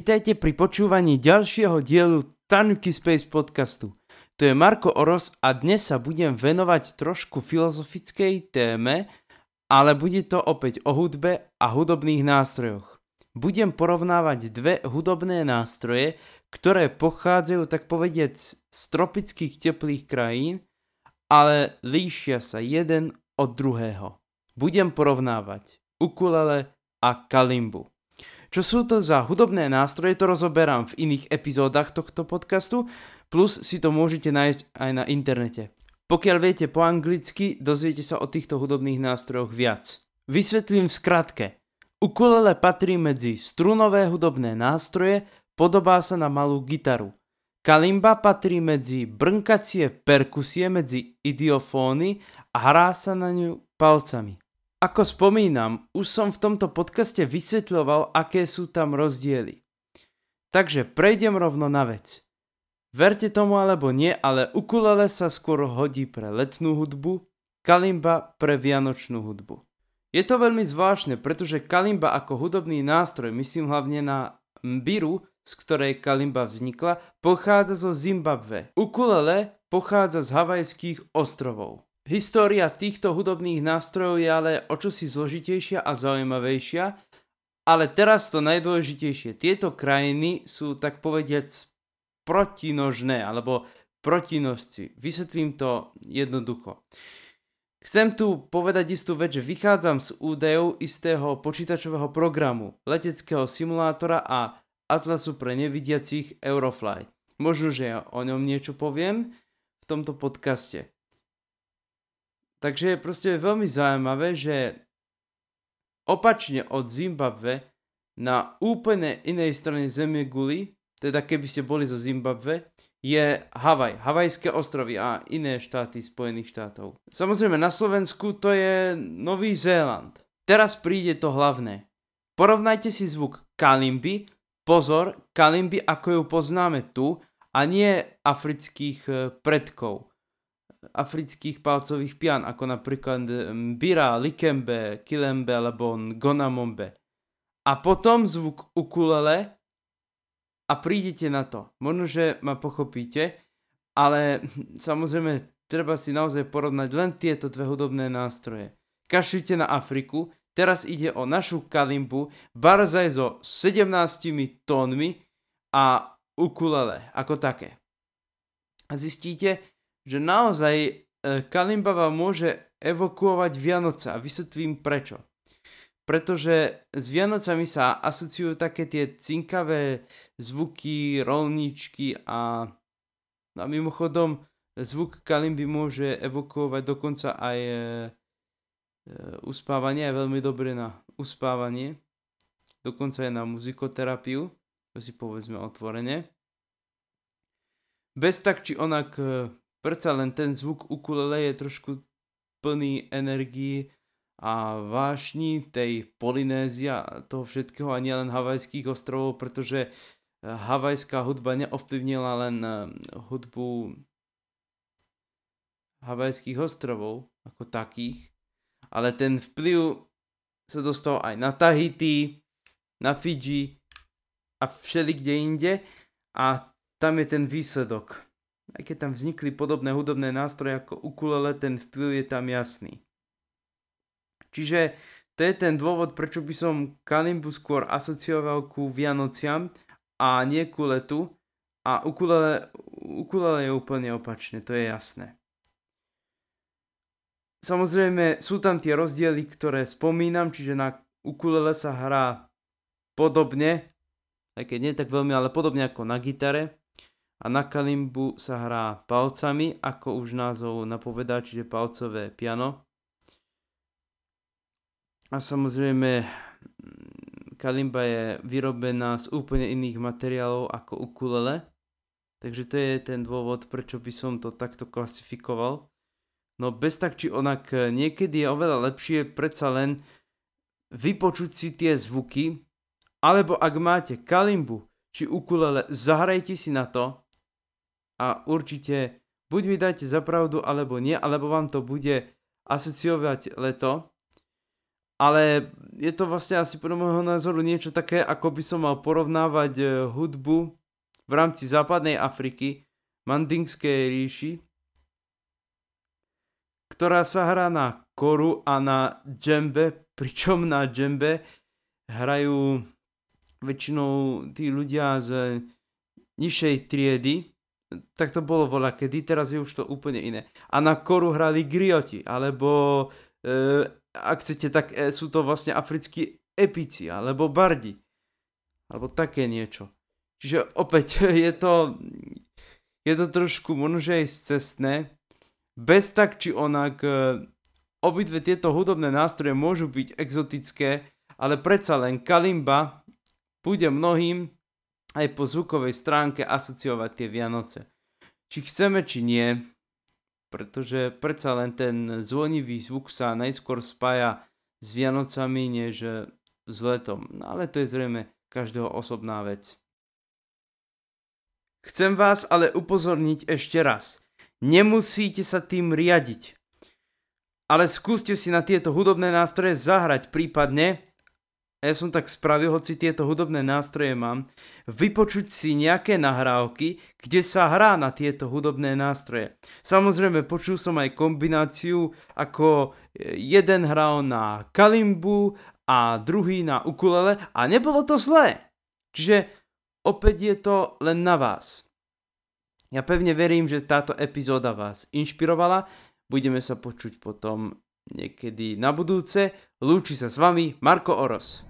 Vítajte pri počúvaní ďalšieho dielu Tanuki Space podcastu. To je Marko Oros a dnes sa budem venovať trošku filozofickej téme, ale bude to opäť o hudbe a hudobných nástrojoch. Budem porovnávať dve hudobné nástroje, ktoré pochádzajú tak povediať z tropických teplých krajín, ale líšia sa jeden od druhého. Budem porovnávať ukulele a kalimbu. Čo sú to za hudobné nástroje, to rozoberám v iných epizódach tohto podcastu, plus si to môžete nájsť aj na internete. Pokiaľ viete po anglicky, dozviete sa o týchto hudobných nástrojoch viac. Vysvetlím v skratke. Ukulele patrí medzi strunové hudobné nástroje, podobá sa na malú gitaru. Kalimba patrí medzi brnkacie perkusie, medzi idiofóny a hrá sa na ňu palcami. Ako spomínam, už som v tomto podcaste vysvetľoval, aké sú tam rozdiely. Takže prejdem rovno na vec. Verte tomu alebo nie, ale ukulele sa skôr hodí pre letnú hudbu, kalimba pre vianočnú hudbu. Je to veľmi zvláštne, pretože kalimba ako hudobný nástroj, myslím hlavne na mbiru, z ktorej kalimba vznikla, pochádza zo Zimbabve. Ukulele pochádza z Havajských ostrovov. História týchto hudobných nástrojov je ale o čosi zložitejšia a zaujímavejšia, ale teraz to najdôležitejšie. Tieto krajiny sú tak povediac protinožné alebo protinožci. Vysvetlím to jednoducho. Chcem tu povedať istú vec, že vychádzam z údajov istého počítačového programu, leteckého simulátora a atlasu pre nevidiacich Eurofly. Možno, že ja o ňom niečo poviem v tomto podcaste. Takže je proste veľmi zaujímavé, že opačne od Zimbabve na úplne inej strane Zeme guli, teda keby ste boli zo Zimbabve, je Havaj, Havajské ostrovy a iné štáty Spojených štátov. Samozrejme na Slovensku to je Nový Zéland. Teraz príde to hlavné. Porovnajte si zvuk kalimby, pozor, kalimby ako ju poznáme tu a nie afrických eh, predkov afrických palcových pian, ako napríklad Bira, Likembe, Kilembe alebo Gonamombe. A potom zvuk ukulele a prídete na to. Možno, že ma pochopíte, ale samozrejme treba si naozaj porovnať len tieto dve hudobné nástroje. Kašlite na Afriku, teraz ide o našu kalimbu, barzaj so 17 tónmi a ukulele ako také. A zistíte, že naozaj e, kalimba vám môže evokuovať Vianoce a vysvetlím prečo. Pretože s Vianocami sa asociujú také tie cinkavé zvuky, rolničky a, a mimochodom zvuk kalimby môže evokovať dokonca aj e, e, uspávanie, je veľmi dobré na uspávanie, dokonca aj na muzikoterapiu, to si povedzme otvorene. Bez tak či onak e, predsa len ten zvuk ukulele je trošku plný energii a vášni tej Polynézia toho všetkého a nielen havajských ostrovov, pretože eh, havajská hudba neovplyvnila len eh, hudbu havajských ostrovov ako takých, ale ten vplyv sa dostal aj na Tahiti, na Fidži a všeli inde a tam je ten výsledok aj keď tam vznikli podobné hudobné nástroje ako ukulele, ten vplyv je tam jasný. Čiže to je ten dôvod, prečo by som kalimbu skôr asocioval ku Vianociam a nie ku letu. A ukulele, ukulele je úplne opačné, to je jasné. Samozrejme sú tam tie rozdiely, ktoré spomínam, čiže na ukulele sa hrá podobne, aj keď nie tak veľmi, ale podobne ako na gitare a na kalimbu sa hrá palcami, ako už názov napovedá, čiže palcové piano. A samozrejme kalimba je vyrobená z úplne iných materiálov ako ukulele, takže to je ten dôvod, prečo by som to takto klasifikoval. No bez tak či onak niekedy je oveľa lepšie predsa len vypočuť si tie zvuky, alebo ak máte kalimbu či ukulele, zahrajte si na to a určite buď mi dáte za pravdu alebo nie, alebo vám to bude asociovať leto. ale je to vlastne asi podľa môjho názoru niečo také, ako by som mal porovnávať e, hudbu v rámci západnej Afriky, Mandingskej ríši, ktorá sa hrá na koru a na džembe, pričom na džembe hrajú väčšinou tí ľudia z nižšej triedy, tak to bolo voľa kedy, teraz je už to úplne iné. A na koru hrali grioti, alebo e, ak chcete, tak e, sú to vlastne africkí epici, alebo bardi, alebo také niečo. Čiže opäť je to, je to trošku možno, že aj cestné. Bez tak či onak, e, obidve tieto hudobné nástroje môžu byť exotické, ale predsa len kalimba bude mnohým aj po zvukovej stránke asociovať tie Vianoce. Či chceme, či nie, pretože predsa len ten zvonivý zvuk sa najskôr spája s Vianocami, než s letom. No ale to je zrejme každého osobná vec. Chcem vás ale upozorniť ešte raz. Nemusíte sa tým riadiť. Ale skúste si na tieto hudobné nástroje zahrať, prípadne ja som tak spravil, hoci tieto hudobné nástroje mám, vypočuť si nejaké nahrávky, kde sa hrá na tieto hudobné nástroje. Samozrejme, počul som aj kombináciu, ako jeden hral na kalimbu a druhý na ukulele a nebolo to zlé. Čiže opäť je to len na vás. Ja pevne verím, že táto epizóda vás inšpirovala. Budeme sa počuť potom niekedy na budúce. Lúči sa s vami Marko Oros.